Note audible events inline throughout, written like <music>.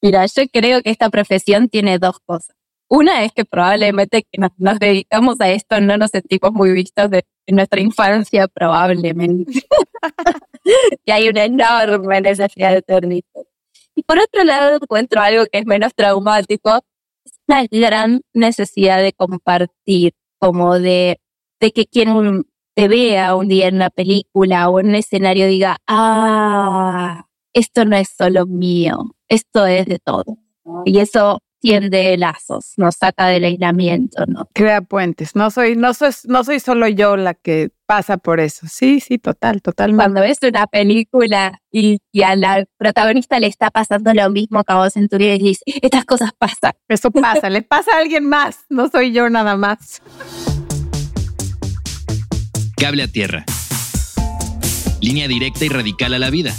Mira, yo creo que esta profesión tiene dos cosas. Una es que probablemente que nos, dedicamos a esto no nos sentimos muy vistos de, nuestra infancia, probablemente. <laughs> que hay una enorme necesidad de ser Y por otro lado, encuentro algo que es menos traumático, es una gran necesidad de compartir, como de, de que quien te vea un día en una película o en un escenario diga, ah, esto no es solo mío, esto es de todo. Y eso tiende lazos, nos saca del aislamiento, ¿no? Crea puentes. No soy, no soy, no soy solo yo la que pasa por eso. Sí, sí, total, totalmente. Cuando ves una película y, a la protagonista le está pasando lo mismo que a vos en tu vida y dices, estas cosas pasan. Eso pasa, le pasa a alguien más, no soy yo nada más. Cable a tierra. Línea directa y radical a la vida.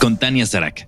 Con Tania Sarak.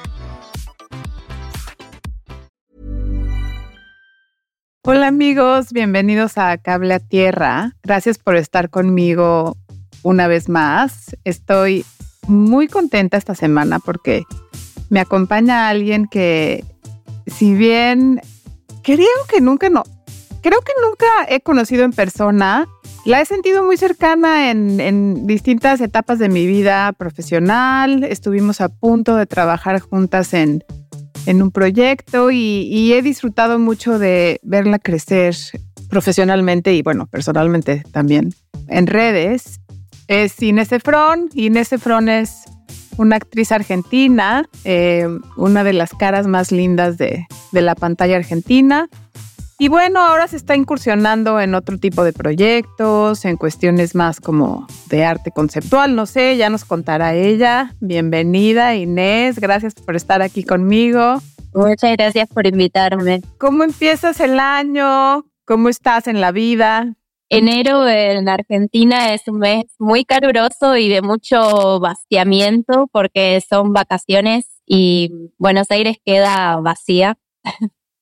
Hola amigos, bienvenidos a Cable a Tierra. Gracias por estar conmigo una vez más. Estoy muy contenta esta semana porque me acompaña alguien que, si bien creo que nunca no, creo que nunca he conocido en persona, la he sentido muy cercana en, distintas etapas de mi vida profesional. Estuvimos a punto de trabajar juntas en en un proyecto y, he disfrutado mucho de verla crecer profesionalmente y bueno, personalmente también en redes. Es Inés Efron. Inés Efron es una actriz argentina, eh, una de las caras más lindas de, de la pantalla argentina. Y bueno, ahora se está incursionando en otro tipo de proyectos, en cuestiones más como de arte conceptual, no sé, ya nos contará ella. Bienvenida Inés, gracias por estar aquí conmigo. Muchas gracias por invitarme. ¿Cómo empiezas el año? ¿Cómo estás en la vida? Enero en Argentina es un mes muy caluroso y de mucho vaciamiento porque son vacaciones y Buenos Aires queda vacía.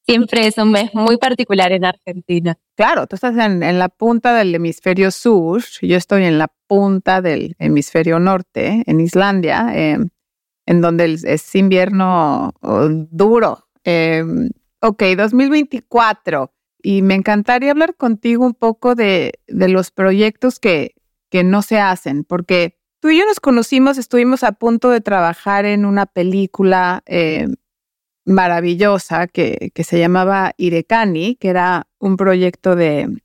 Siempre es un mes muy particular en Argentina. Claro, tú estás en, la punta del hemisferio sur, yo estoy en la punta del hemisferio norte, en Islandia, em, en donde es invierno duro. Em, ok, 2024. Y me encantaría hablar contigo un poco de, los proyectos que, que no se hacen, porque tú y yo nos conocimos, estuvimos a punto de trabajar en una película em, maravillosa que, que, se llamaba Irecani, que era un proyecto de,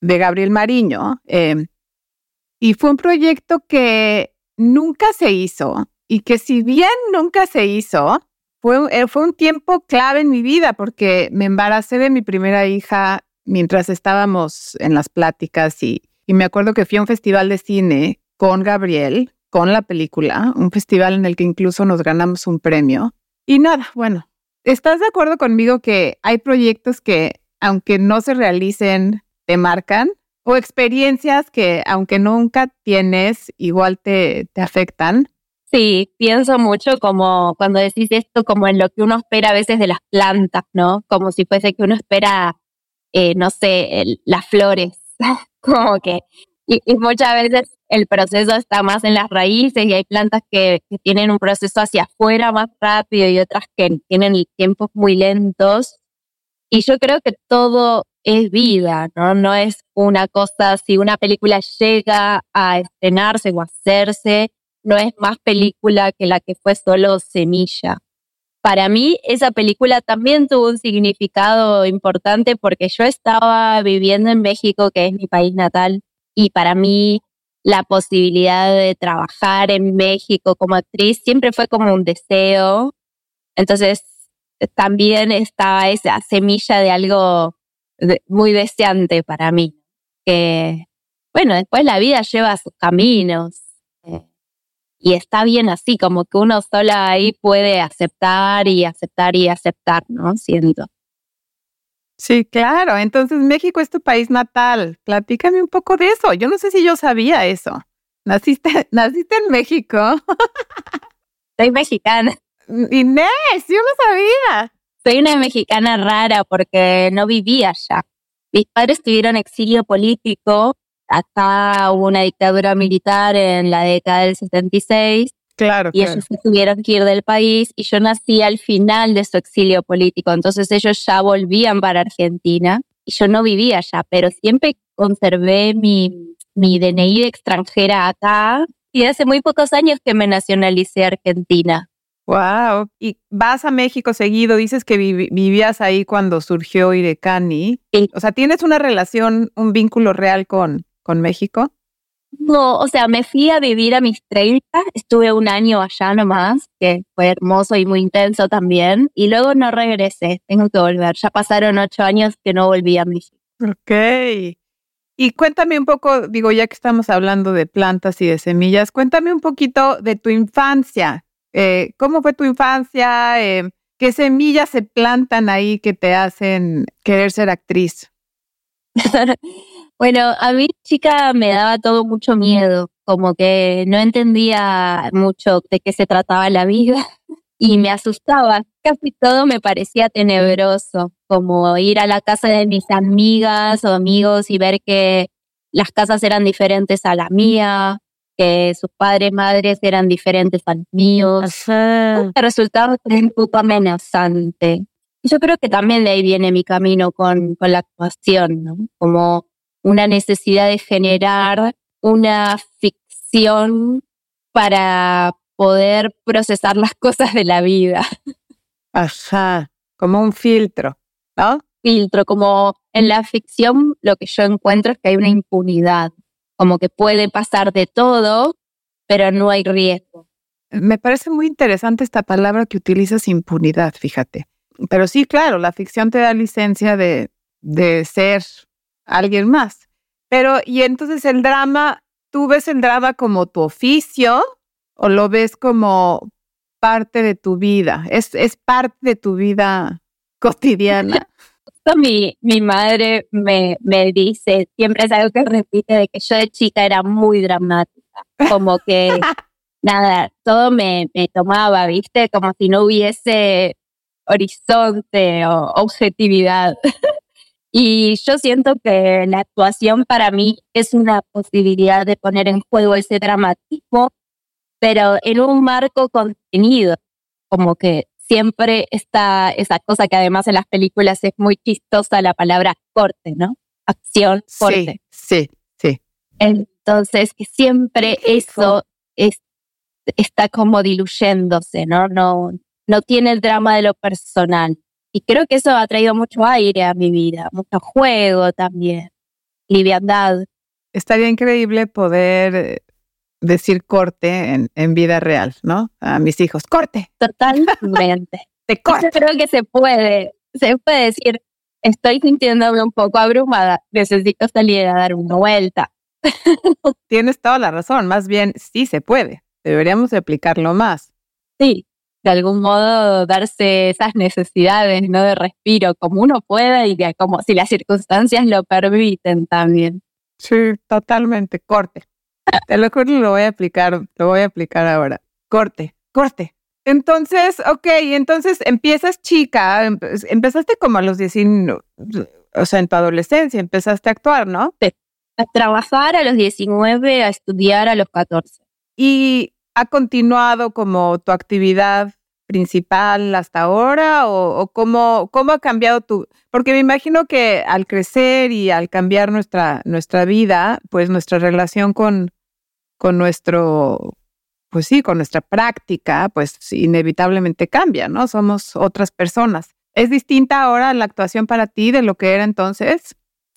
de Gabriel Mariño. Eh, y fue un proyecto que nunca se hizo y que si bien nunca se hizo, fue, eh, fue un tiempo clave en mi vida porque me embaracé de mi primera hija mientras estábamos en las pláticas y, y me acuerdo que fui a un festival de cine con Gabriel, con la película, un festival en el que incluso nos ganamos un premio. Y nada, bueno, ¿estás de acuerdo conmigo que hay proyectos que, aunque no se realicen, te marcan? ¿O experiencias que, aunque nunca tienes, igual te, te afectan? Sí, pienso mucho como cuando decís esto, como en lo que uno espera a veces de las plantas, ¿no? Como si fuese que uno espera, eh, no sé, las flores, <laughs> como que, y, muchas veces el proceso está más en las raíces y hay plantas que, tienen un proceso hacia afuera más rápido y otras que tienen tiempos muy lentos. Y yo creo que todo es vida, ¿no? No es una cosa, si una película llega a estrenarse o a hacerse, no es más película que la que fue solo semilla. Para mí, esa película también tuvo un significado importante porque yo estaba viviendo en México, que es mi país natal, y para mí la posibilidad de trabajar en México como actriz siempre fue como un deseo. Entonces también estaba esa semilla de algo muy deseante para mí. Que, bueno, después la vida lleva sus caminos. Eh, y está bien así, como que uno sola ahí puede aceptar y aceptar y aceptar, ¿no? Siento. Sí, claro. Entonces México es tu país natal. Platícame un poco de eso. Yo no sé si yo sabía eso. Naciste, <laughs> naciste en México. Soy mexicana. Inés, yo no sabía. Soy una mexicana rara porque no vivía allá. Mis padres tuvieron exilio político. Acá hubo una dictadura militar en la década del 76 Claro. y ellos se tuvieron que ir del país y yo nací al final de su exilio político. Entonces ellos ya volvían para Argentina y yo no vivía allá, pero siempre conservé mi, mi DNI de extranjera acá y hace muy pocos años que me nacionalicé argentina. Wow. Y vas a México seguido, dices que vivías ahí cuando surgió Irecani. Sí. O sea, ¿tienes una relación, un vínculo real con, con México? No, o sea, me fui a vivir a mis 30, estuve un año allá nomás, que fue hermoso y muy intenso también, y luego no regresé, tengo que volver. Ya pasaron ocho años que no volví a México. Ok. Y cuéntame un poco, digo, ya que estamos hablando de plantas y de semillas, cuéntame un poquito de tu infancia. Eh, ¿Cómo fue tu infancia? Eh, ¿Qué semillas se plantan ahí que te hacen querer ser actriz? <laughs> bueno, a mí chica me daba todo mucho miedo, como que no entendía mucho de qué se trataba la vida <laughs> y me asustaba. Casi todo me parecía tenebroso, como ir a la casa de mis amigas o amigos y ver que las casas eran diferentes a la mía, que sus padres, madres eran diferentes a los míos. Resultaba un poco amenazante. Yo creo que también de ahí viene mi camino con, con la actuación, ¿no? Como una necesidad de generar una ficción para poder procesar las cosas de la vida. Ajá, como un filtro, ¿no? Filtro, como en la ficción lo que yo encuentro es que hay una impunidad, como que puede pasar de todo, pero no hay riesgo. Me parece muy interesante esta palabra que utilizas, impunidad, fíjate. Pero sí, claro, la ficción te da licencia de, de ser alguien más. Pero, y entonces el drama, ¿tú ves el drama como tu oficio o lo ves como parte de tu vida? ¿Es, es parte de tu vida <laughs> cotidiana? Mi, mi madre me, me dice, siempre es algo que repite, de que yo de chica era muy dramática, como que <laughs> nada, todo me, me tomaba, ¿viste? Como si no hubiese horizonte o objetividad. <laughs> y yo siento que la actuación para mí es una posibilidad de poner en juego ese dramatismo, pero en un marco contenido, como que siempre está esa cosa que además en las películas es muy chistosa, la palabra corte, ¿no? Acción, corte. Sí, sí, sí. Entonces, que siempre eso es, está como diluyéndose, ¿no? No, no tiene el drama de lo personal. Y creo que eso ha traído mucho aire a mi vida, mucho juego también, liviandad. Estaría increíble poder eh, decir corte en, en vida real, ¿no? A mis hijos, corte, Totalmente. <laughs> te Yo corte. creo que se puede, se puede decir, estoy sintiéndome un poco abrumada, necesito salir a dar una vuelta. <laughs> Tienes toda la razón, más bien sí se puede. Deberíamos de aplicarlo más. Sí, de algún modo darse esas necesidades, ¿no? De respiro, como uno pueda y que como si las circunstancias lo permiten también. Sí, totalmente. Corte. Te lo juro, lo voy a aplicar, lo voy a aplicar ahora. Corte, corte. Entonces, ok, entonces empiezas chica, empe- empezaste como a los 19, o sea, en tu adolescencia empezaste a actuar, ¿no? A trabajar a los 19, a estudiar a los 14. ¿Y ha continuado como tu actividad principal hasta ahora o, o cómo, cómo ha cambiado tu... Porque me imagino que al crecer y al cambiar nuestra, nuestra vida, pues nuestra relación con, con nuestro, pues sí, con nuestra práctica, pues inevitablemente cambia, ¿no? Somos otras personas. ¿Es distinta ahora la actuación para ti de lo que era entonces?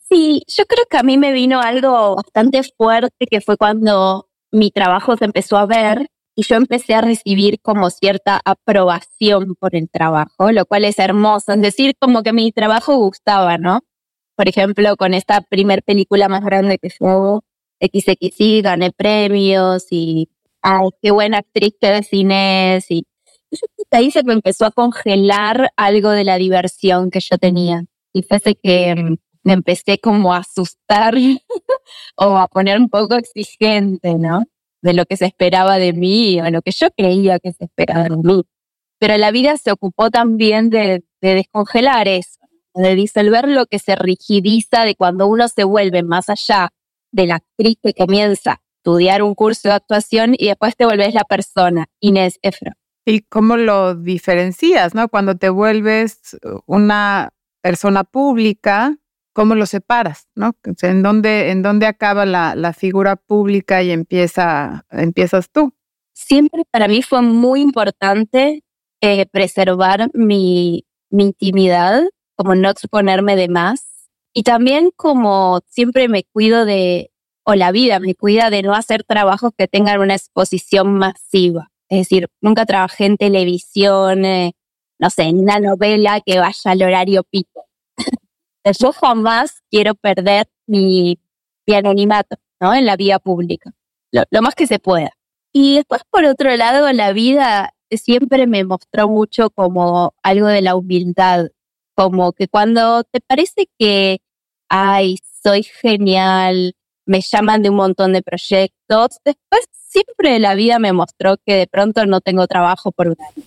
Sí, yo creo que a mí me vino algo bastante fuerte que fue cuando mi trabajo se empezó a ver y yo empecé a recibir como cierta aprobación por el trabajo, lo cual es hermoso, es decir, como que mi trabajo gustaba, ¿no? Por ejemplo, con esta primer película más grande que hago, XXI, gané premios y ay, qué buena actriz que es. Y <laughs> ahí se me empezó a congelar algo de la diversión que yo tenía. Y fue que mm, me empecé como a asustar <laughs> o a poner un poco exigente, ¿no? De lo que se esperaba de mí o lo que yo creía que se esperaba de mí. Pero la vida se ocupó también de, de descongelar eso, de disolver lo que se rigidiza de cuando uno se vuelve más allá de la actriz que comienza a estudiar un curso de actuación y después te vuelves la persona, Inés Efra. ¿Y cómo lo diferencias, no? Cuando te vuelves una persona pública, ¿cómo lo separas, no? ¿En dónde, en dónde acaba la, la figura pública y empieza, empiezas tú? Siempre para mí fue muy importante eh, preservar mi, mi intimidad, como no exponerme de más. Y también como siempre me cuido de, o la vida me cuida de no hacer trabajos que tengan una exposición masiva. Es decir, nunca trabajé en televisión, eh, no sé, en una novela que vaya al horario pico. <laughs> Yo jamás quiero perder mi, mi anonimato, ¿no? En la vida pública. Lo, lo más que se pueda. Y después, por otro lado, la vida siempre me mostró mucho como algo de la humildad, como que cuando te parece que, ay, soy genial, me llaman de un montón de proyectos, después siempre la vida me mostró que de pronto no tengo trabajo por un año.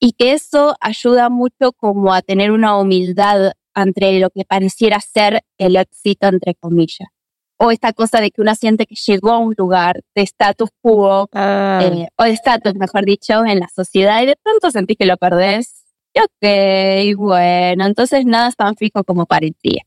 Y que eso ayuda mucho como a tener una humildad entre lo que pareciera ser el éxito, entre comillas o esta cosa de que uno siente que llegó a un lugar de status quo, Ah, eh, o de estatus, mejor dicho, en la sociedad y de pronto sentís que lo perdés. Y ok, bueno, entonces nada es tan fijo como parecía.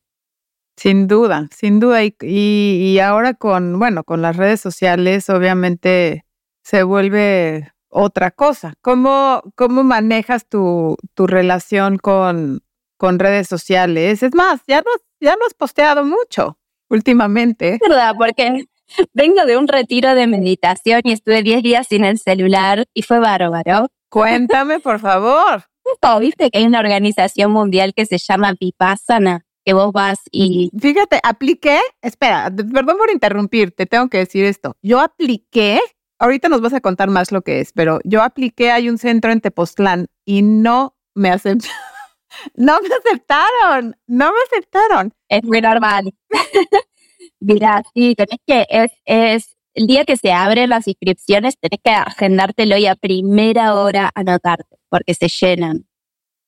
Sin duda, sin duda. Y, y, y ahora con, bueno, con las redes sociales, obviamente se vuelve otra cosa. ¿Cómo, cómo manejas tu, tu relación con, con redes sociales? Es más, ya no, ya no has posteado mucho últimamente. Es verdad, porque <laughs> vengo de un retiro de meditación y estuve 10 días sin el celular y fue bárbaro. Cuéntame, por favor. <laughs> Oh, ¿Viste que hay una organización mundial que se llama Vipassana? Que vos vas y Fíjate, apliqué, espera, perdón por interrumpirte, tengo que decir esto. Yo apliqué, ahorita nos vas a contar más lo que es, pero yo apliqué, hay un centro en Tepoztlán y no me aceptaron. <laughs> No me aceptaron, no me aceptaron. es muy normal. <laughs> Mira, sí, tenés que, es, es el día que se abren las inscripciones, tenés que agendártelo y a primera hora anotarte, porque se llenan.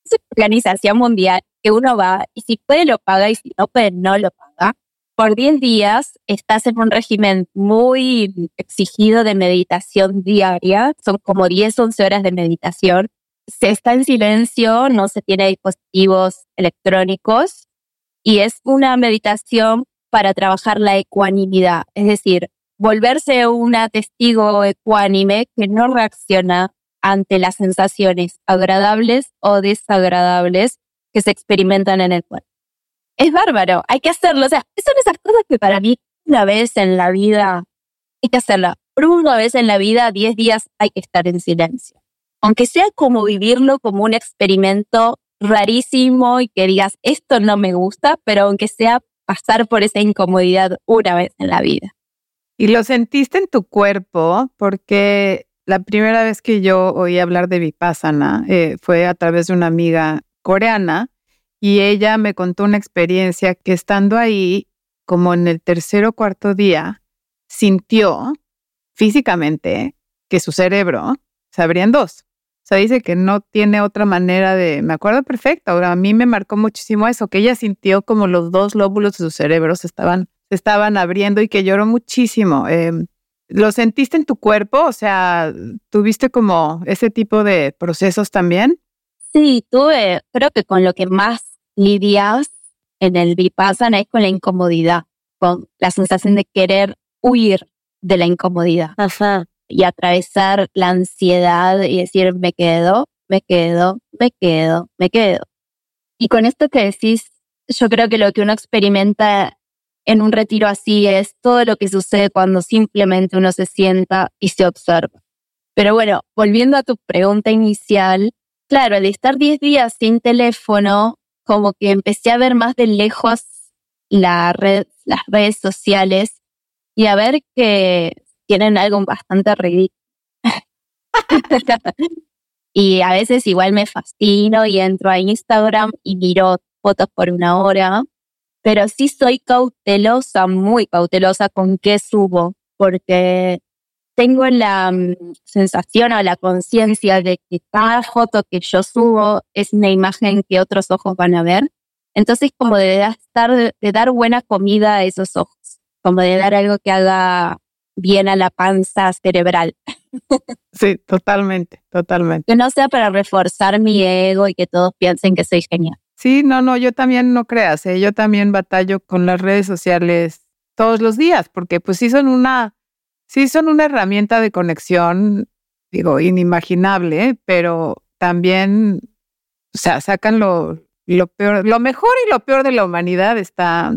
Es una organización mundial que uno va y si puede lo paga y si no puede no lo paga. Por 10 días estás en un régimen muy exigido de meditación diaria, son como 10, 11 horas de meditación. Se está en silencio, no se tiene dispositivos electrónicos y es una meditación para trabajar la ecuanimidad, es decir, volverse una testigo ecuánime que no reacciona ante las sensaciones agradables o desagradables que se experimentan en el cuerpo. Es bárbaro, hay que hacerlo. O sea, son esas cosas que para mí una vez en la vida hay que hacerla. Por una vez en la vida, 10 días hay que estar en silencio. Aunque sea como vivirlo como un experimento rarísimo y que digas, esto no me gusta, pero aunque sea pasar por esa incomodidad una vez en la vida. Y lo sentiste en tu cuerpo porque la primera vez que yo oí hablar de Vipassana eh, fue a través de una amiga coreana y ella me contó una experiencia que estando ahí, como en el tercer o cuarto día, sintió físicamente que su cerebro se abría en dos. O sea, dice que no tiene otra manera de, me acuerdo perfecto, ahora a mí me marcó muchísimo eso, que ella sintió como los dos lóbulos de su cerebro se estaban, se estaban abriendo y que lloró muchísimo. Eh, ¿Lo sentiste en tu cuerpo? O sea, ¿tuviste como ese tipo de procesos también? Sí, tuve, creo que con lo que más lidias en el Vipassana es con la incomodidad, con la sensación de querer huir de la incomodidad y atravesar la ansiedad y decir, me quedo, me quedo, me quedo, me quedo. Y con esto que decís, yo creo que lo que uno experimenta en un retiro así es todo lo que sucede cuando simplemente uno se sienta y se observa. Pero bueno, volviendo a tu pregunta inicial, claro, al estar 10 días sin teléfono, como que empecé a ver más de lejos la red, las redes sociales y a ver que tienen algo bastante ridículo. <laughs> y a veces igual me fascino y entro a Instagram y miro fotos por una hora, pero sí soy cautelosa, muy cautelosa con qué subo, porque tengo la mm, sensación o la conciencia de que cada foto que yo subo es una imagen que otros ojos van a ver. Entonces, como de, estar, de dar buena comida a esos ojos, como de dar algo que haga bien a la panza cerebral. Sí, totalmente, totalmente. Que no sea para reforzar mi ego y que todos piensen que soy genial. Sí, no, no, yo también no creas, ¿eh? yo también batallo con las redes sociales todos los días, porque pues sí son una, sí son una herramienta de conexión, digo, inimaginable, pero también, o sea, sacan lo, lo peor, lo mejor y lo peor de la humanidad está,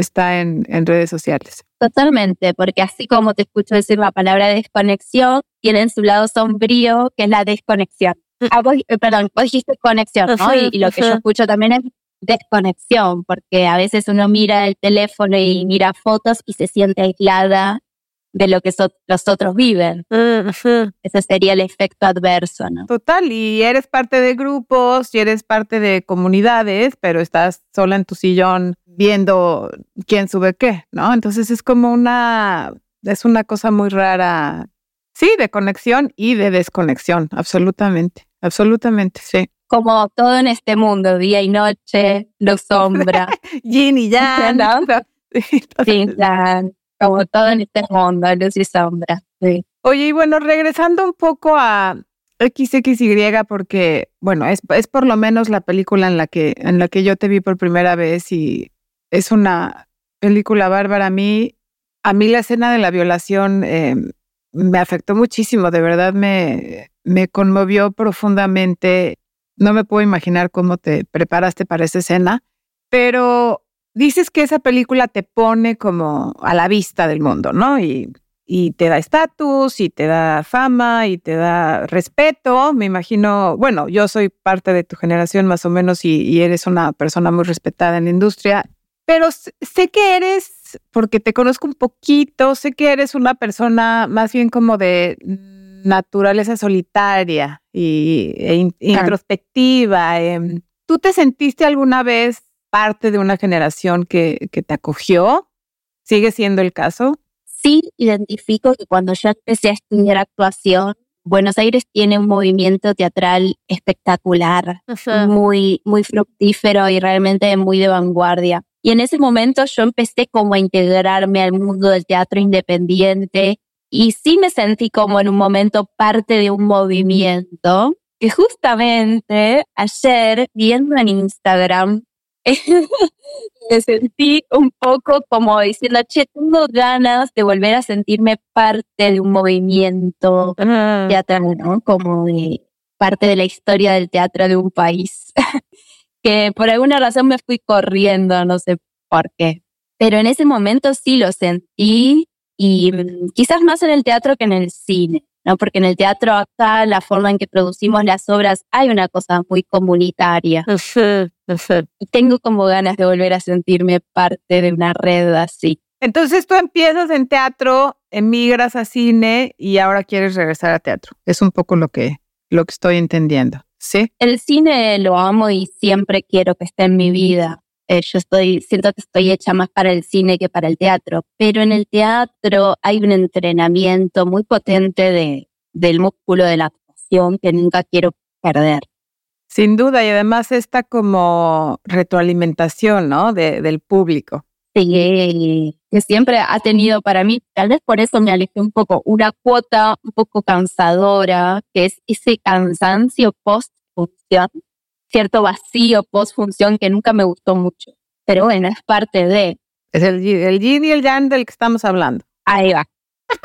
está en, en redes sociales. Totalmente, porque así como te escucho decir la palabra desconexión, tienen su lado sombrío, que es la desconexión. Mm. Ah, eh, perdón, vos dijiste conexión, ¿no? Y, lo que yo escucho también es desconexión, porque a veces uno mira el teléfono y mira fotos y se siente aislada de lo que los otros viven. Ese sería el efecto adverso, ¿no? Total, y eres parte de grupos y eres parte de comunidades, pero estás sola en tu sillón viendo quién sube qué, ¿no? Entonces es como una, es una cosa muy rara, sí, de conexión y de desconexión, absolutamente, absolutamente, sí. Como todo en este mundo, día y noche, luz sombra. <laughs> Yin y <laughs> yang. <laughs> Sí, como todo en este mundo, luz y sombra. Oye, y bueno, regresando un poco a XXY, porque, bueno, es, es por lo menos la película en la, que, en la que yo te vi por primera vez y es una película bárbara. A mí, a mí la escena de la violación em, me afectó muchísimo, de verdad me, me conmovió profundamente. No me puedo imaginar cómo te preparaste para esa escena, pero dices que esa película te pone como a la vista del mundo, ¿no? Y, y te da estatus, y te da fama, y te da respeto. Me imagino, bueno, yo soy parte de tu generación más o menos y, y eres una persona muy respetada en la industria, pero sé que eres, porque te conozco un poquito, sé que eres una persona más bien como de naturaleza solitaria y, e introspectiva. Em, ¿Tú te sentiste alguna vez parte de una generación que, que te acogió? ¿Sigue siendo el caso? Sí, identifico que cuando yo empecé a estudiar actuación, Buenos Aires tiene un movimiento teatral espectacular, muy, muy fructífero y realmente muy de vanguardia. Y en ese momento yo empecé como a integrarme al mundo del teatro independiente y sí me sentí como en un momento parte de un movimiento que justamente ayer viendo en Instagram <laughs> me sentí un poco como diciendo, che, tengo ganas de volver a sentirme parte de un movimiento teatral, ¿no? Como de parte de la historia del teatro de un país. <laughs> que por alguna razón me fui corriendo, no sé por qué. Pero en ese momento sí lo sentí y mm, quizás más en el teatro que en el cine. ¿No? Porque en el teatro acá, la forma en que producimos las obras, hay una cosa muy comunitaria. Y tengo como ganas de volver a sentirme parte de una red así. Entonces tú empiezas en teatro, emigras a cine y ahora quieres regresar a teatro. Es un poco lo que, lo que estoy entendiendo. ¿Sí? El cine lo amo y siempre quiero que esté en mi vida. Eh, yo estoy, siento que estoy hecha más para el cine que para el teatro, pero en el teatro hay un entrenamiento muy potente de, del músculo de la actuación que nunca quiero perder. Sin duda, y además esta como retroalimentación, ¿no? De, del público. Sí, que siempre ha tenido para mí, tal vez por eso me alejé un poco, una cuota un poco cansadora, que es ese cansancio post-función cierto vacío post-función que nunca me gustó mucho. Pero bueno, es parte de. Es el, el yin y el yang del que estamos hablando. Ahí va,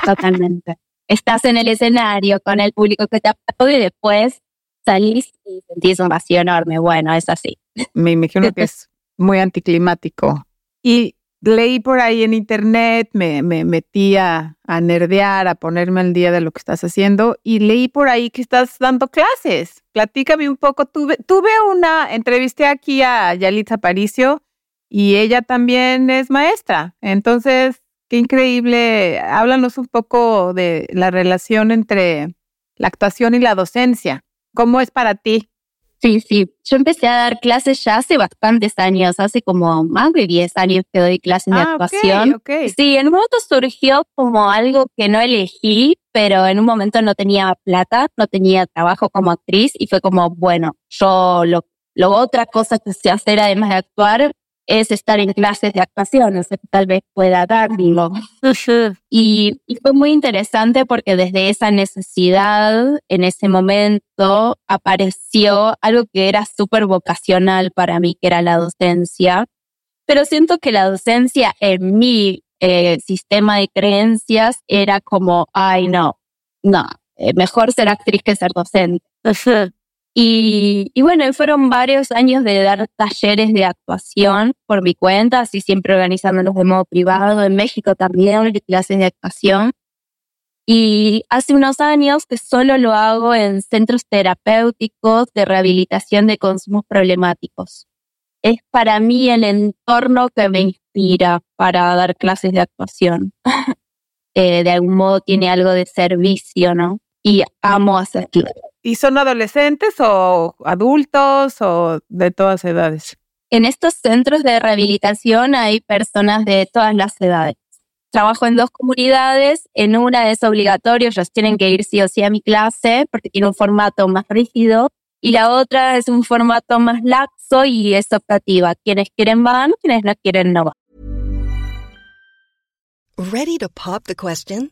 totalmente. <laughs> Estás en el escenario con el público que te aplaude y después salís y sentís un vacío enorme. Bueno, es así. Me imagino que es muy anticlimático. Y leí por ahí en internet, me, me metí a, nerdear, a ponerme al día de lo que estás haciendo y leí por ahí que estás dando clases. Platícame un poco. Tuve, tuve una, entrevisté aquí a Yalitza Paricio y ella también es maestra. Entonces, qué increíble. Háblanos un poco de la relación entre la actuación y la docencia. ¿Cómo es para ti? Sí, sí. Yo empecé a dar clases ya hace bastantes años, hace como más de 10 años que doy clases de Ah, actuación. ok. Sí, en un momento surgió como algo que no elegí, pero en un momento no tenía plata, no tenía trabajo como actriz y fue como, bueno, yo lo, lo otra cosa que sé hacer además de actuar es estar en clases de actuación, o sea, que tal vez pueda darlo. Y, y fue muy interesante porque desde esa necesidad, en ese momento, apareció algo que era súper vocacional para mí, que era la docencia. Pero siento que la docencia en mi eh, sistema de creencias era como, ay, no, no, eh, mejor ser actriz que ser docente. Y, y bueno, fueron varios años de dar talleres de actuación por mi cuenta, así siempre organizándolos de modo privado. En México también, clases de actuación. Y hace unos años que solo lo hago en centros terapéuticos de rehabilitación de consumos problemáticos. Es para mí el entorno que me inspira para dar clases de actuación. <laughs> Eh, de algún modo tiene algo de servicio, ¿no? Y amo hacerlo. ¿Y son adolescentes o adultos o de todas edades? En estos centros de rehabilitación hay personas de todas las edades. Trabajo en dos comunidades, en una es obligatorio, ellos tienen que ir sí o sí a mi clase porque tiene un formato más rígido y la otra es un formato más laxo y es optativa. Quienes quieren van, quienes no quieren no van. Ready to pop the question?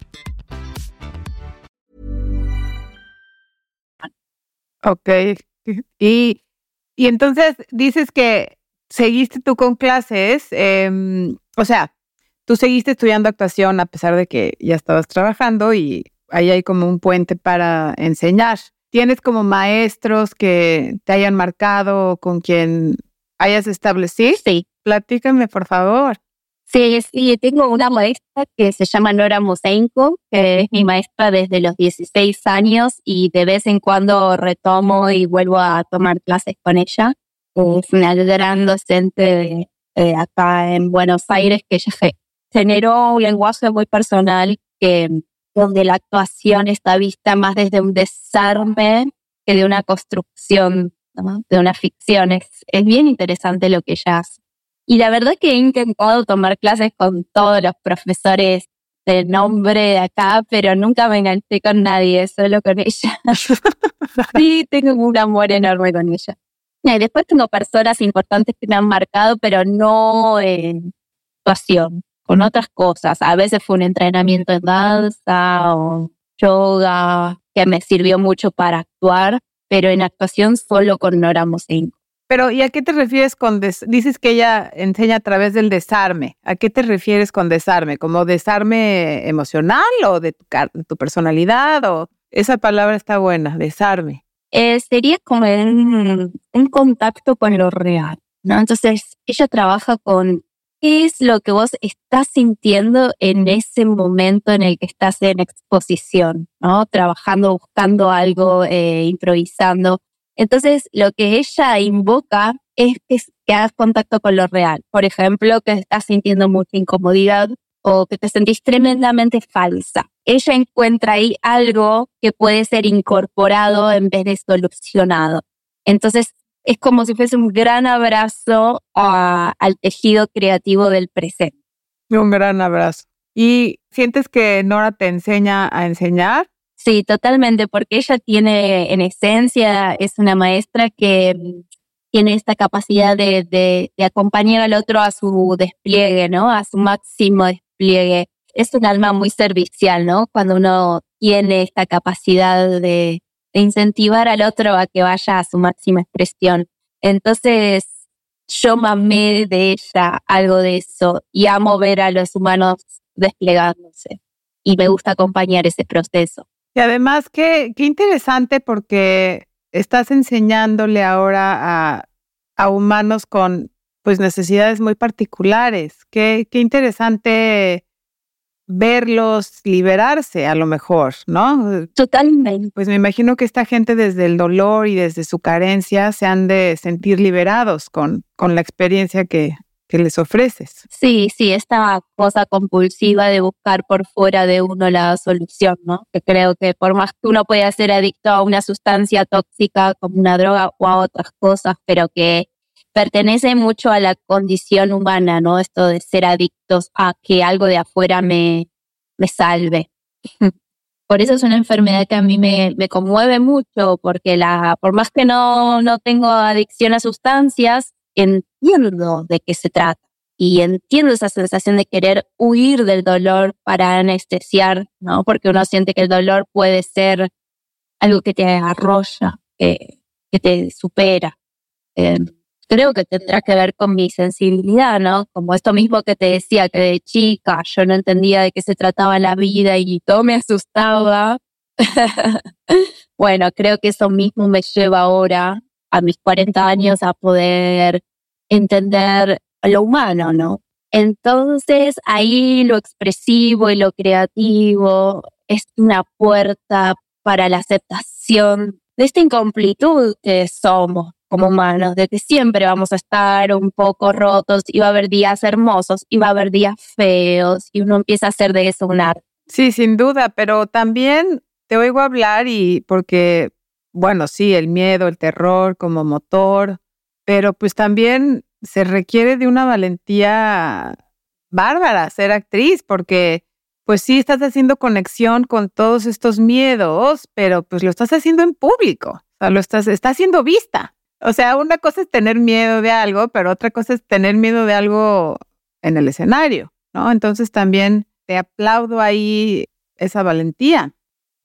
Ok. Y, y entonces dices que seguiste tú con clases, em, o sea, tú seguiste estudiando actuación a pesar de que ya estabas trabajando y ahí hay como un puente para enseñar. ¿Tienes como maestros que te hayan marcado, con quien hayas establecido? Sí, Platícame, por favor. Sí, sí. Tengo una maestra que se llama Nora Mosenko, que es mi maestra desde los 16 años y de vez en cuando retomo y vuelvo a tomar clases con ella. Es una gran docente eh, acá en Buenos Aires que ella ge- generó un lenguaje muy personal que donde la actuación está vista más desde un desarme que de una construcción, de una ficción. Es, es bien interesante lo que ella hace. Y la verdad que he intentado tomar clases con todos los profesores de nombre de acá, pero nunca me enganché con nadie, solo con ella. <laughs> sí, tengo un amor enorme con ella. Y después tengo personas importantes que me han marcado, pero no en actuación, con otras cosas. A veces fue un entrenamiento en danza o yoga que me sirvió mucho para actuar, pero en actuación solo con Nora Mosenko. Pero, ¿y a qué te refieres con des- dices que ella enseña a través del desarme? ¿A qué te refieres con desarme? ¿Como desarme emocional o de tu, personalidad? O esa palabra está buena, desarme. eh, sería como un, un contacto con lo real, ¿no? Entonces, ella trabaja con qué es lo que vos estás sintiendo en ese momento en el que estás en exposición, ¿no? Trabajando, buscando algo, eh, improvisando. Entonces, lo que ella invoca es que, que hagas contacto con lo real. Por ejemplo, que estás sintiendo mucha incomodidad o que te sentís tremendamente falsa. Ella encuentra ahí algo que puede ser incorporado en vez de solucionado. Entonces, es como si fuese un gran abrazo al tejido creativo del presente. Un gran abrazo. ¿Y sientes que Nora te enseña a enseñar? Sí, totalmente, porque ella tiene, en esencia, es una maestra que mm, tiene esta capacidad de, acompañar al otro a su despliegue, ¿no? A su máximo despliegue. Es un alma muy servicial, ¿no? Cuando uno tiene esta capacidad de incentivar al otro a que vaya a su máxima expresión. Entonces, yo mamé de ella algo de eso y amo ver a los humanos desplegándose y me gusta acompañar ese proceso. Y además, qué, qué interesante porque estás enseñándole ahora a, a humanos con pues necesidades muy particulares. Qué, qué interesante verlos liberarse a lo mejor, ¿no? Totalmente. Pues me imagino que esta gente desde el dolor y desde su carencia se han de sentir liberados con, con la experiencia que, que les ofreces. Sí, sí, esta cosa compulsiva de buscar por fuera de uno la solución, ¿no? Que creo que por más que uno pueda ser adicto a una sustancia tóxica como una droga o a otras cosas, pero que pertenece mucho a la condición humana, ¿no? Esto de ser adictos a que algo de afuera me, me salve. <laughs> Por eso es una enfermedad que a mí me, me conmueve mucho, porque la, por más que no, no tengo adicción a sustancias, entiendo de qué se trata y entiendo esa sensación de querer huir del dolor para anestesiar, ¿no? Porque uno siente que el dolor puede ser algo que te arrolla, que, te supera. Eh, creo que tendrá que ver con mi sensibilidad, ¿no? Como esto mismo que te decía, que de chica yo no entendía de qué se trataba la vida y todo me asustaba. <laughs> bueno, creo que eso mismo me lleva ahora a mis 40 años a poder entender lo humano, ¿no? Entonces ahí lo expresivo y lo creativo es una puerta para la aceptación de esta incompletud que somos como humanos, de que siempre vamos a estar un poco rotos y va a haber días hermosos y va a haber días feos y uno empieza a hacer de eso un arte. Sí, sin duda, pero también te oigo hablar y porque bueno, sí, el miedo, el terror como motor, pero pues también se requiere de una valentía bárbara ser actriz, porque pues sí estás haciendo conexión con todos estos miedos, pero pues lo estás haciendo en público, o sea, lo estás, está siendo vista. O sea, una cosa es tener miedo de algo, pero otra cosa es tener miedo de algo en el escenario, ¿no? Entonces también te aplaudo ahí esa valentía.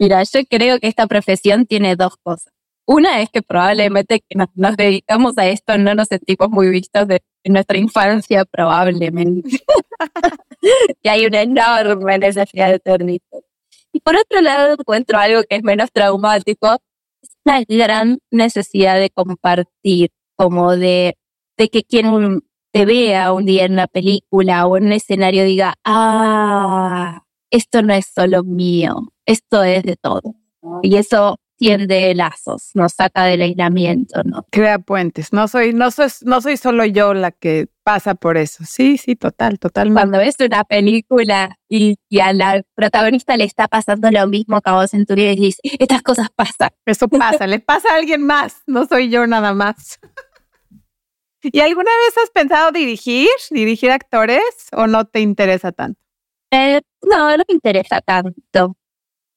Mira, yo creo que esta profesión tiene dos cosas. Una es que probablemente que nos, nos dedicamos a esto no nos sentimos muy vistos de, nuestra infancia, probablemente. <laughs> que hay una enorme necesidad de tornitos. Y por otro lado, encuentro algo que es menos traumático, es gran necesidad de compartir, como de, de que quien te vea un día en una película o en un escenario diga, ah, esto no es solo mío, esto es de todo. Y eso tiende lazos, nos saca del aislamiento, ¿no? Crea puentes. No soy, no soy, no soy solo yo la que pasa por eso. Sí, sí, total, totalmente. Cuando ves una película y, y a la protagonista le está pasando lo mismo que a vos en tu vida y dices, estas cosas pasan. Eso pasa, le <laughs> pasa a alguien más, no soy yo nada más. ¿Y alguna vez has pensado dirigir, dirigir actores o no te interesa tanto? Eh, no, no me interesa tanto.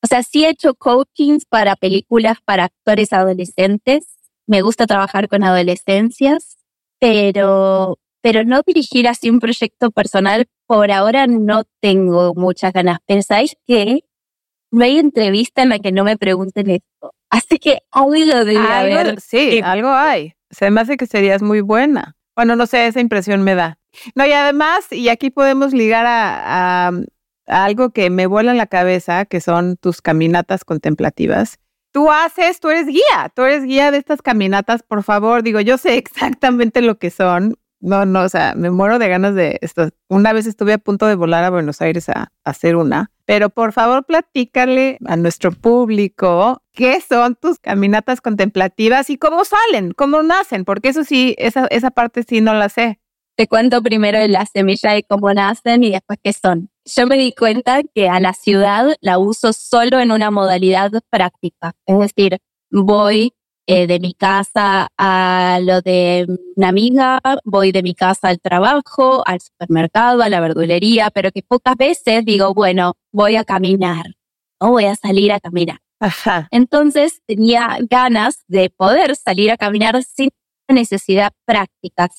O sea, sí he hecho coachings para películas para actores adolescentes. Me gusta trabajar con adolescencias, pero, pero no dirigir así un proyecto personal por ahora no tengo muchas ganas. Pensáis que no hay entrevista en la que no me pregunten esto. Así que algo debe haber. Sí, algo hay. Se me hace que serías muy buena. Bueno, no sé, esa impresión me da. No, y además, y aquí podemos ligar a, a algo que me vuela en la cabeza, que son tus caminatas contemplativas. Tú haces, tú eres guía, tú eres guía de estas caminatas, por favor. Digo, yo sé <laughs> exactamente lo que son. No, no, o sea, me muero de ganas de esto. Una vez estuve a punto de volar a Buenos Aires a, a hacer una, pero por favor platícale a nuestro público qué son tus caminatas contemplativas y cómo salen, cómo nacen, porque eso sí, esa, esa parte sí no la sé. Te cuento primero la semilla de cómo nacen y después qué son. Yo me di cuenta que a la ciudad la uso solo en una modalidad práctica. Es decir, voy eh, de mi casa a lo de una amiga, voy de mi casa al trabajo, al supermercado, a la verdulería, pero que pocas veces digo, bueno, voy a caminar o voy a salir a caminar. Ajá. Entonces tenía ganas de poder salir a caminar sin necesidad práctica,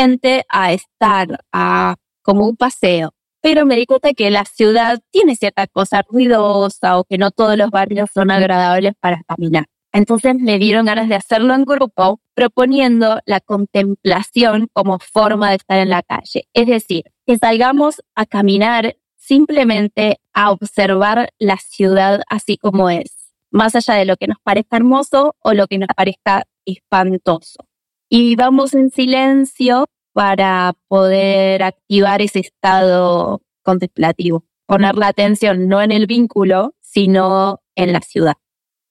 simplemente a estar a como un paseo. Pero me di cuenta que la ciudad tiene cierta cosa ruidosa o que no todos los barrios son agradables para caminar. Entonces me dieron ganas de hacerlo en grupo, proponiendo la contemplación como forma de estar en la calle. Es decir, que salgamos a caminar simplemente a observar la ciudad así como es, más allá de lo que nos parezca hermoso o lo que nos parezca espantoso. Y vamos en silencio para poder activar ese estado contemplativo, poner la atención no en el vínculo, sino en la ciudad.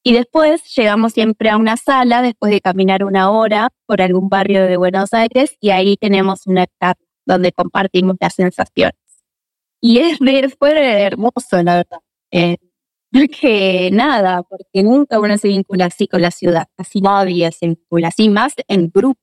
Y después llegamos siempre a una sala, después de caminar una hora por algún barrio de Buenos Aires, y ahí tenemos una etapa donde compartimos las sensaciones. Y es, fue hermoso, la verdad. Eh, porque nada, porque nunca uno se vincula así con la ciudad, así nadie se vincula así, más en grupo.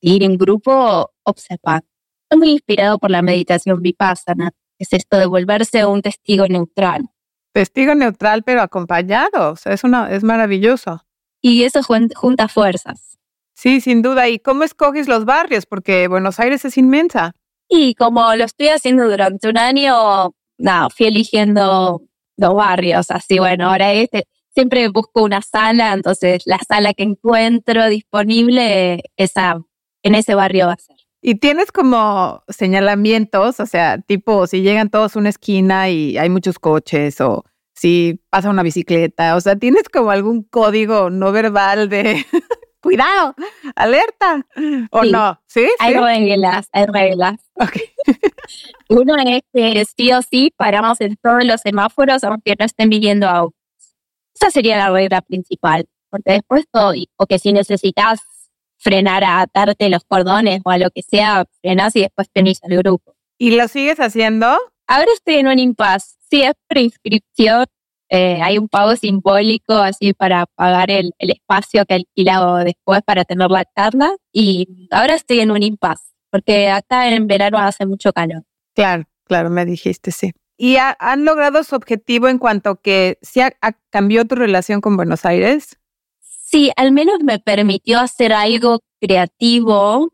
Ir en grupo observar. Estoy muy inspirado por la meditación vipassana, es esto de volverse un testigo neutral Testigo neutral, pero acompañado. O sea, es, una, es maravilloso. Y eso junta fuerzas. Sí, sin duda. ¿Y cómo escoges los barrios? Porque Buenos Aires es inmensa. Y como lo estoy haciendo durante un año, no, fui eligiendo los barrios. Así, bueno, ahora este, siempre busco una sala, entonces la sala que encuentro disponible, esa, en ese barrio va a ser. Y tienes como señalamientos, o sea, tipo si llegan todos a una esquina y hay muchos coches o si pasa una bicicleta, o sea, tienes como algún código no verbal de <laughs> cuidado, alerta, o no, ¿sí? Hay reglas, hay reglas. Okay. <laughs> Uno es que sí o sí paramos en todos los semáforos aunque no estén viviendo autos. Esa sería la regla principal, porque después todo, o que si necesitas frenar a atarte los cordones o a lo que sea, frenas y después tenés al grupo. ¿Y lo sigues haciendo? Ahora estoy en un impasse. Sí, es preinscripción. Eh, hay un pago simbólico así para pagar el, el espacio que alquilado después para tener la charla. Y ahora estoy en un impasse, porque acá en verano hace mucho calor. Claro, claro, me dijiste, sí. ¿Y han logrado su objetivo en cuanto que si ha, cambió tu relación con Buenos Aires? sí, al menos me permitió hacer algo creativo.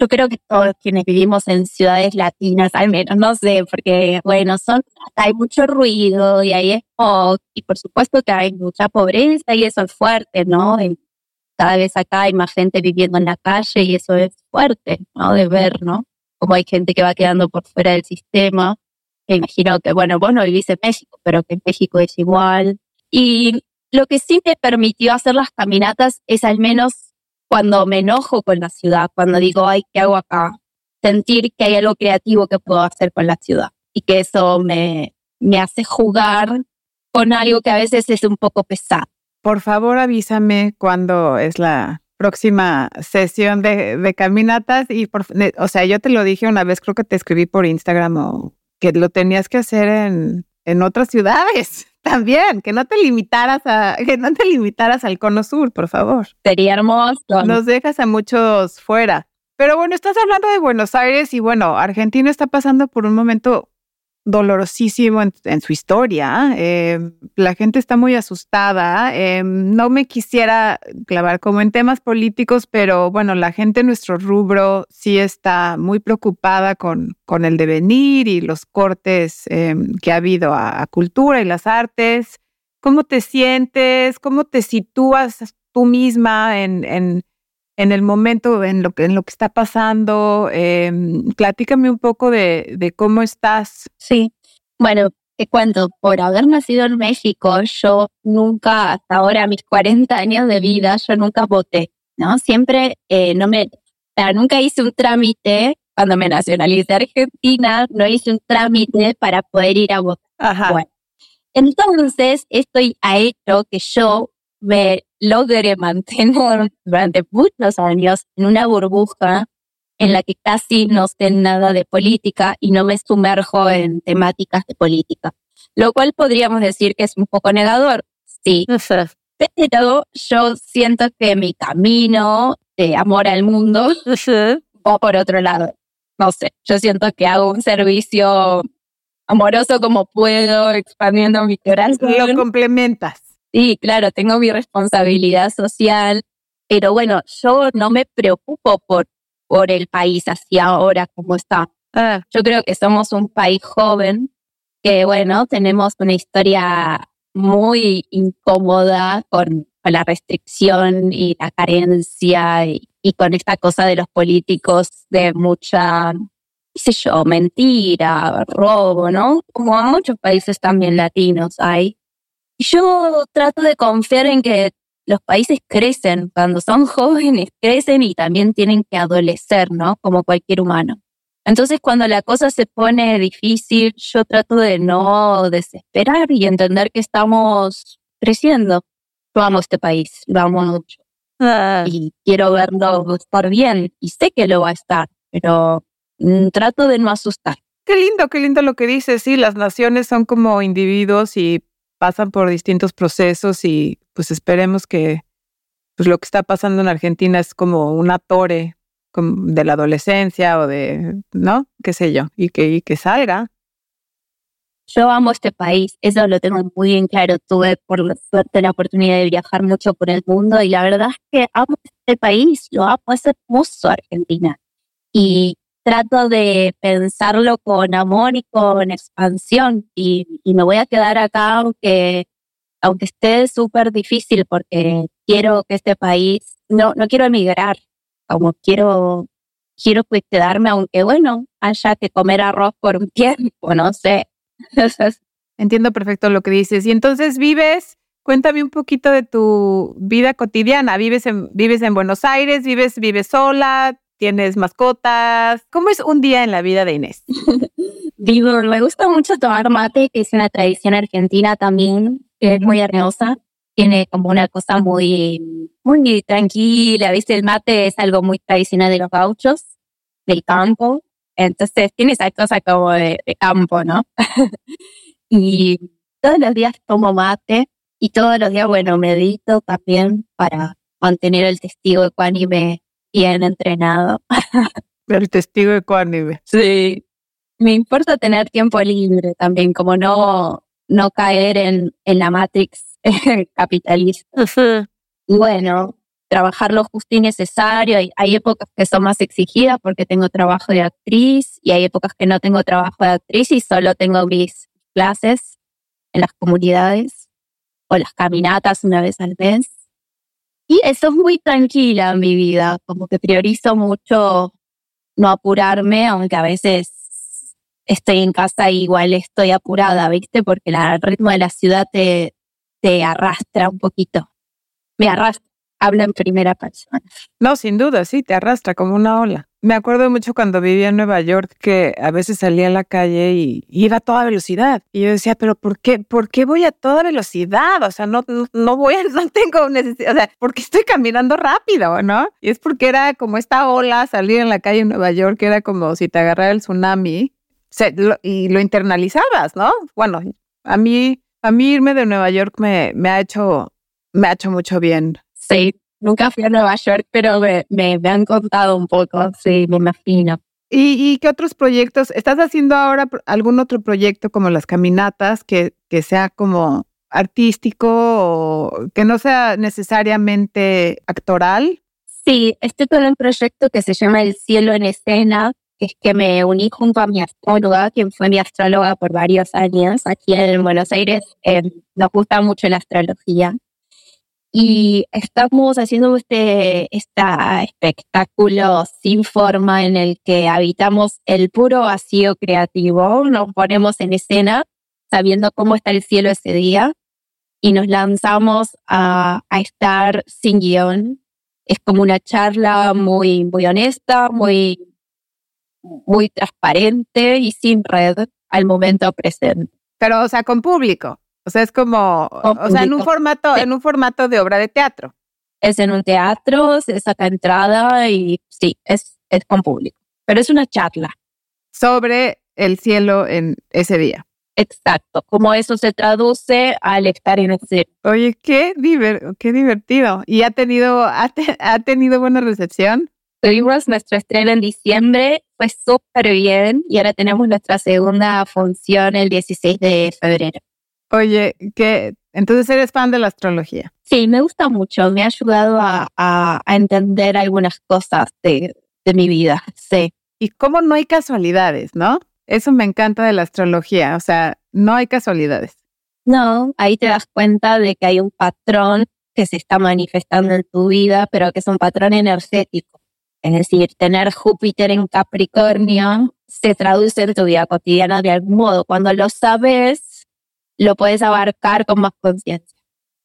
Yo creo que todos quienes vivimos en ciudades latinas, al menos, no sé, porque, bueno, son, hay mucho ruido y hay smog y por supuesto que hay mucha pobreza y eso es fuerte, ¿no? cada vez acá hay más gente viviendo en la calle y eso es fuerte, ¿no? De ver, ¿no? Como hay gente que va quedando por fuera del sistema. Me imagino que, bueno, vos no vivís en México, pero que en México es igual. Y lo que sí me permitió hacer las caminatas es al menos cuando me enojo con la ciudad, cuando digo, ay, ¿qué hago acá? Sentir que hay algo creativo que puedo hacer con la ciudad y que eso me, me hace jugar con algo que a veces es un poco pesado. Por favor, avísame cuando es la próxima sesión de, de caminatas y por, o sea, yo te lo dije una vez, creo que te escribí por Instagram o que lo tenías que hacer en, en otras ciudades <laughs> también, que no te limitaras a, que no te limitaras al cono sur, por favor. Sería hermoso. Nos dejas a muchos fuera. Pero bueno, estás hablando de Buenos Aires y bueno, Argentina está pasando por un momento dolorosísimo en, su historia. Eh, la gente está muy asustada. Eh, no me quisiera clavar como en temas políticos, pero bueno, la gente en nuestro rubro sí está muy preocupada con, con el devenir y los cortes eh, que ha habido a, cultura y las artes. ¿Cómo te sientes? ¿Cómo te sitúas tú misma en, en en el momento, en lo que, en lo que está pasando. Eh, platícame un poco de, de, cómo estás. Sí, bueno, te cuento, por haber nacido en México, yo nunca, hasta ahora, mis 40 años de vida, yo nunca voté, ¿no? Siempre eh, no me, nunca hice un trámite. Cuando me nacionalicé Argentina, no hice un trámite para poder ir a votar. Ajá. Bueno, entonces, esto ha hecho que yo me logré mantener <laughs> durante muchos años en una burbuja en la que casi no sé nada de política y no me sumerjo en temáticas de política. Lo cual podríamos decir que es un poco negador, sí. <laughs> Pero yo siento que mi camino de amor al mundo va por otro lado. No sé, yo siento que hago un servicio amoroso como puedo, expandiendo mi corazón. Lo complementas. Sí, claro, tengo mi responsabilidad social, pero bueno, yo no me preocupo por, por el país así ahora como está. Ah, Yo creo que somos un país joven, que bueno, tenemos una historia muy incómoda con, con la restricción y la carencia y, y con esta cosa de los políticos de mucha, qué sé yo, mentira, robo, ¿no? Como en muchos países también latinos hay. Yo trato de confiar en que los países crecen, cuando son jóvenes crecen y también tienen que adolecer, ¿no? Como cualquier humano. Entonces, cuando la cosa se pone difícil, yo trato de no desesperar y entender que estamos creciendo. Yo amo este país, lo amo mucho ah. y quiero verlo estar bien y sé que lo va a estar, pero mm, trato de no asustar. Qué lindo, qué lindo lo que dices. Sí, las naciones son como individuos y pasan por distintos procesos y pues esperemos que pues lo que está pasando en Argentina es como una torre de la adolescencia o de, ¿no? Qué sé yo, y que, y que salga. Yo amo este país, eso lo tengo muy bien claro. Tuve por la suerte la oportunidad de viajar mucho por el mundo y la verdad es que amo este país, lo amo, es hermoso Argentina. Y trato de pensarlo con amor y con expansión y, y me voy a quedar acá aunque, aunque esté súper difícil porque quiero que este país, no, no quiero emigrar, como quiero, quiero quedarme aunque bueno, haya que comer arroz por un <laughs> tiempo, no sé. Entiendo perfecto lo que dices. Y entonces vives, cuéntame un poquito de tu vida cotidiana. ¿Vives en, vives en Buenos Aires? ¿Vives, vives sola? ¿Tienes mascotas? ¿Cómo es un día en la vida de Inés? <laughs> Digo, me gusta mucho tomar mate, que es una tradición argentina también, que es muy hermosa. Tiene como una cosa muy, muy tranquila, ¿viste? El mate es algo muy tradicional de los gauchos, del campo. Entonces tiene esa cosa como de, de campo, ¿no? <laughs> y todos los días tomo mate y todos los días, bueno, medito también para mantener el testigo ecuánime bien entrenado. <laughs> El testigo ecuánime. Sí. Me importa tener tiempo libre también, como no, no caer en, en la matrix <laughs> capitalista. Y bueno, trabajar lo justo y necesario. Hay, hay épocas que son más exigidas porque tengo trabajo de actriz y hay épocas que no tengo trabajo de actriz y solo tengo mis clases en las comunidades o las caminatas una vez al mes. Y eso es muy tranquila en mi vida, como que priorizo mucho no apurarme, aunque a veces estoy en casa y igual estoy apurada, ¿viste? Porque el ritmo de la ciudad te, te arrastra un poquito. Me arrastra, hablo en primera persona. No, sin duda, sí, te arrastra como una ola. Me acuerdo mucho cuando vivía en Nueva York que a veces salía a la calle y iba a toda velocidad. Y yo decía, pero ¿por qué, por qué voy a toda velocidad? O sea, no, no, voy, <laughs> no tengo necesidad, o sea, porque estoy caminando rápido, ¿no? Y es porque era como esta ola, salir en la calle en Nueva York, era como si te agarrara el tsunami y lo internalizabas, ¿no? Bueno, a mí, a mí irme de Nueva York me, me ha hecho, me ha hecho mucho bien. Sí, nunca fui a Nueva York, pero me, me, me han contado un poco, sí, me imagino. ¿Y, y qué otros proyectos? ¿Estás haciendo ahora algún otro proyecto como las caminatas que, que sea como artístico o que no sea necesariamente actoral? Sí, estoy con un proyecto que se llama El cielo en escena, que es que me uní junto a mi astróloga, quien fue mi astróloga por varios años aquí en Buenos Aires. Eh, nos gusta mucho la astrología. Y estamos haciendo este, espectáculo sin forma en el que habitamos el puro vacío creativo, nos ponemos en escena sabiendo cómo está el cielo ese día y nos lanzamos a, a estar sin guion, es como una charla muy, muy honesta, muy, muy transparente y sin red al momento presente. Pero, o sea, con público. O sea, es como, o sea, en un formato, Sí. en un formato de obra de teatro. Es en un teatro, se saca entrada y sí, es, es con público. Pero es una charla. sobre el cielo en ese día. Exacto, como eso se traduce al estar en el Oye, qué, diver qué divertido. ¿Y ha tenido, ha, ha tenido buena recepción? Tuvimos nuestro estreno en diciembre, fue súper bien y ahora tenemos nuestra segunda función el 16 de febrero. Oye, ¿qué? Entonces eres fan de la astrología. Sí, me gusta mucho, me ha ayudado a, a, a entender algunas cosas de, de mi vida, sí. Y cómo no hay casualidades, ¿no? Eso me encanta de la astrología, o sea, no hay casualidades. No, ahí te das cuenta de que hay un patrón que se está manifestando en tu vida, pero que es un patrón energético. Es decir, tener Júpiter en Capricornio se traduce en tu vida cotidiana de algún modo. Cuando lo sabes, lo puedes abarcar con más conciencia.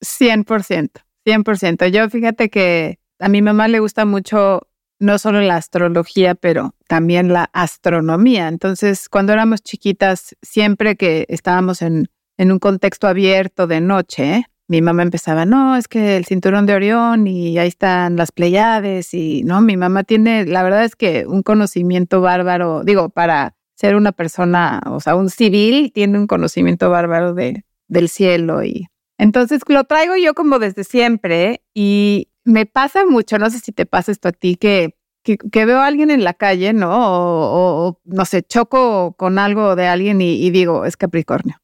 100%, 100%. Yo fíjate que a mi mamá le gusta mucho no solo la astrología, pero también la astronomía. Entonces, cuando éramos chiquitas, siempre que estábamos en, en un contexto abierto de noche, mi mamá empezaba, no, es que el cinturón de Orión y ahí están las Pleiades y no, mi mamá tiene, la verdad es que un conocimiento bárbaro, digo, para ser una persona, o sea, un civil, tiene un conocimiento bárbaro de, del cielo y entonces lo traigo yo como desde siempre y me pasa mucho, no sé si te pasa esto a ti, que, que, veo a alguien en la calle, ¿no? O, no sé, choco con algo de alguien y, digo, es Capricornio.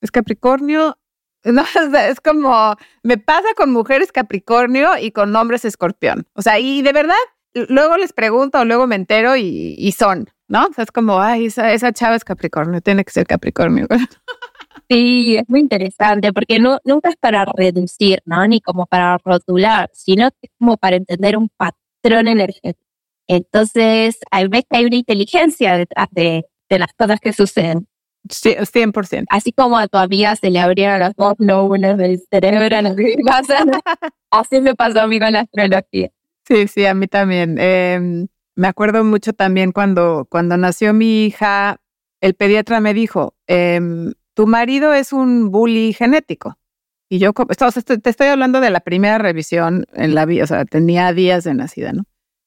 Es Capricornio <laughs> No, es como, me pasa con mujeres Capricornio y con hombres Escorpión. O sea, y de verdad, luego les pregunto o luego me entero y son, ¿no? O sea, es como, ay, esa, esa chava es Capricornio, tiene que ser Capricornio. <laughs> Sí, es muy interesante porque no, nunca es para reducir, ¿no? Ni como para rotular, sino es como para entender un patrón energético. Entonces, hay veces que hay una inteligencia detrás de, de las cosas que suceden. Sí, 100%. Así como a tu amiga se le abrieron las dos lóbulos del cerebro, <laughs> así me pasó a mí con la astrología. Sí, sí, a mí también. Eh, me acuerdo mucho también cuando, cuando nació mi hija, el pediatra me dijo, eh, tu marido es un bully genético. Y yo, te estoy hablando de la primera revisión en la vida, o sea, tenía días de nacida, ¿no?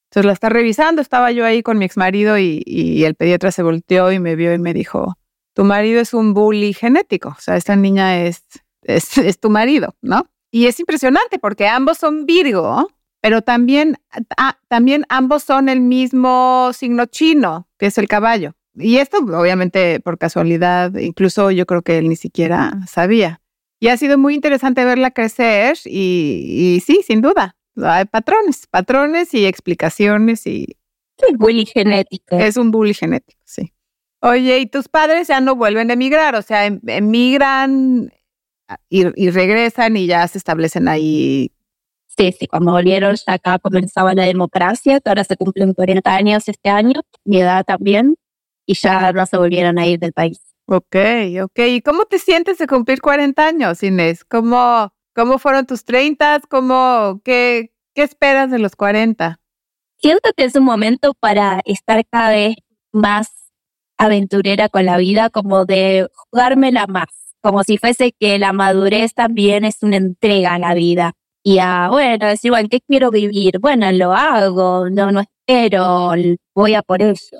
Entonces la está revisando, estaba yo ahí con mi ex marido y, y el pediatra se volteó y me vio y me dijo, tu marido es un bully genético, o sea, esta niña es, es, tu marido, ¿no? Y es impresionante porque ambos son Virgo, pero también, ah, también ambos son el mismo signo chino, que es el caballo. Y esto obviamente por casualidad, incluso yo creo que él ni siquiera sabía. Y ha sido muy interesante verla crecer y, y sí, sin duda, hay patrones, patrones y explicaciones y... Es bully genético. Es un bully genético, sí. Oye, ¿y tus padres ya no vuelven a emigrar? O sea, em, emigran y, regresan y ya se establecen ahí. Sí, sí, cuando volvieron acá comenzaba la democracia, que ahora se cumplen 40 años este año, mi edad también, y ya no se volvieron a ir del país. Ok, ok. ¿Y cómo te sientes de cumplir 40 años, Inés? ¿Cómo, cómo fueron tus 30? ¿Cómo, qué, ¿Qué esperas de los 40? Siento que es un momento para estar cada vez más aventurera con la vida, como de jugármela más, como si fuese que la madurez también es una entrega a la vida. Y a, bueno, es igual, ¿qué quiero vivir? Bueno, lo hago, no, no espero, voy a por eso.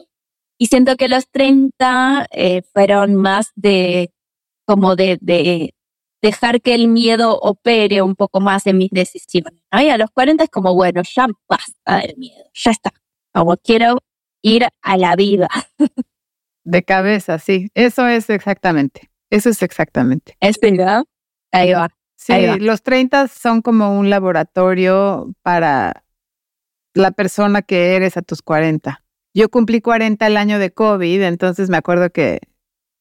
Y siento que los 30 eh, fueron más de, como de, de dejar que el miedo opere un poco más en mis decisiones. Y a los 40 es como, bueno, ya basta del miedo, ya está. Como quiero ir a la vida. <laughs> De cabeza, sí. Eso es exactamente. Eso es exactamente. Es verdad. Ahí va. Sí, los 30 son como un laboratorio para la persona que eres a tus 40. Yo cumplí 40 el año de COVID, entonces me acuerdo que,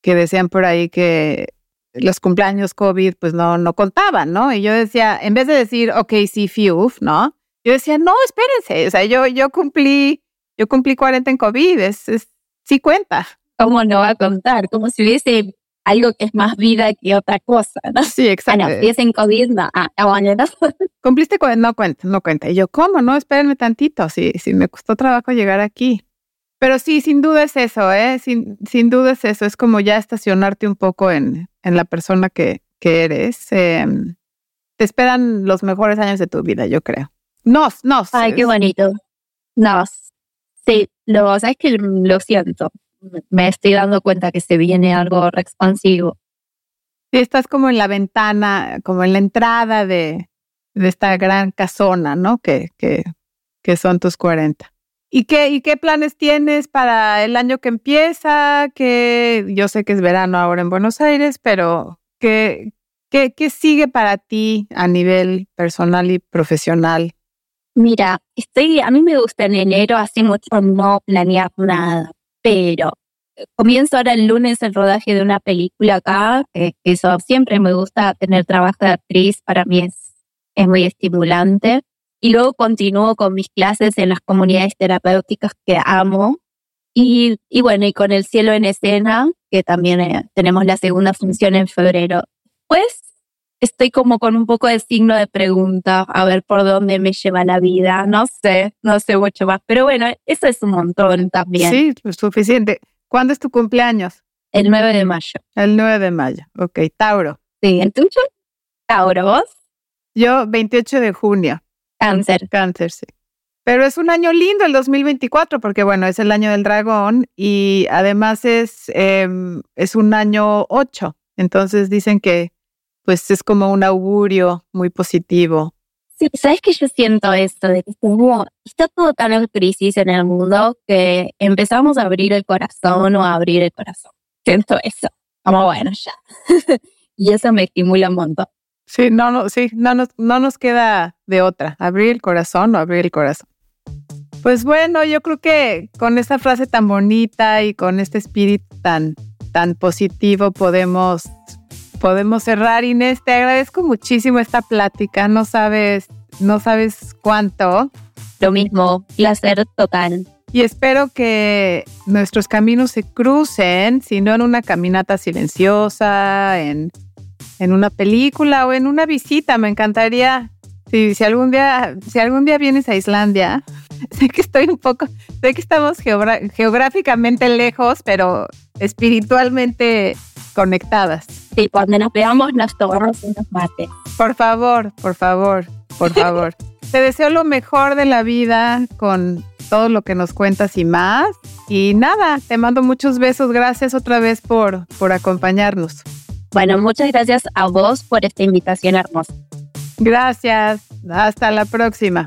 que decían por ahí que los cumpleaños COVID pues no, no contaban, ¿no? Y yo decía, en vez de decir, ok, sí, fiu, ¿no? Yo decía, no, espérense, o sea, yo, yo cumplí, yo cumplí 40 en COVID, es, es sí cuenta. ¿cómo no va a contar? Como si hubiese algo que es más vida que otra cosa, ¿no? Sí, exacto. Ah, no, si es en COVID, no, ah, bueno, ¿no? <laughs> Cumpliste con, no cuenta, no cuenta. Y yo, ¿cómo? No, espérenme tantito, sí, sí, me costó trabajo llegar aquí. Pero sí, sin duda es eso, ¿eh? Sin, sin duda es eso, es como ya estacionarte un poco en, en la persona que, que eres. Eh, te esperan los mejores años de tu vida, yo creo. Nos, nos. Ay, qué bonito. Nos. Sí, lo, sabes que lo siento me estoy dando cuenta que se viene algo expansivo. Sí, estás como en la ventana, como en la entrada de, de esta gran casona, ¿no? Que, que, que son tus 40. ¿Y qué, ¿Y qué planes tienes para el año que empieza? Que yo sé que es verano ahora en Buenos Aires, pero ¿qué, qué, qué sigue para ti a nivel personal y profesional? Mira, estoy, a mí me gusta en enero hace mucho no planear nada, pero comienzo ahora el lunes el rodaje de una película acá, que eso siempre me gusta tener trabajo de actriz, para mí es, es muy estimulante. Y luego continúo con mis clases en las comunidades terapéuticas que amo. Y, y bueno, y con el cielo en escena, que también eh, tenemos la segunda función en febrero. Pues estoy como con un poco de signo de pregunta, a ver por dónde me lleva la vida. No sé, no sé mucho más. Pero bueno, eso es un montón también. Sí, pues suficiente. ¿Cuándo es tu cumpleaños? El 9 de mayo. El 9 de mayo. Ok, Tauro. Sí, ¿el tuyo? Tauro, ¿vos? Yo, 28 de junio. Cáncer. Cáncer, sí. Pero es un año lindo el 2024 porque, bueno, es el año del dragón y además es, eh, es un año 8. Entonces dicen que pues es como un augurio muy positivo Sí, sabes que yo siento esto, de que está todo tan en crisis en el mundo que empezamos a abrir el corazón o a abrir el corazón. Siento eso. Como bueno, ya. <laughs> y eso me estimula un montón. Sí, no, no, sí, no nos, no nos queda de otra, abrir el corazón o abrir el corazón. Pues bueno, yo creo que con esta frase tan bonita y con este espíritu tan, tan positivo podemos podemos cerrar. Inés, te agradezco muchísimo esta plática. No sabes, no sabes cuánto. Lo mismo, placer total. Y espero que nuestros caminos se crucen, si no en una caminata silenciosa, en, en una película o en una visita. Me encantaría, si, si, algún día, si algún día vienes a Islandia, <laughs> sé que estoy un poco, sé que estamos geográficamente lejos, pero espiritualmente conectadas. Sí, cuando nos veamos nos tomamos unos mates. Por favor, por favor, por <laughs> favor. Te deseo lo mejor de la vida con todo lo que nos cuentas y más. Y nada, te mando muchos besos. Gracias otra vez por, por acompañarnos. Bueno, muchas gracias a vos por esta invitación hermosa. Gracias. Hasta la próxima.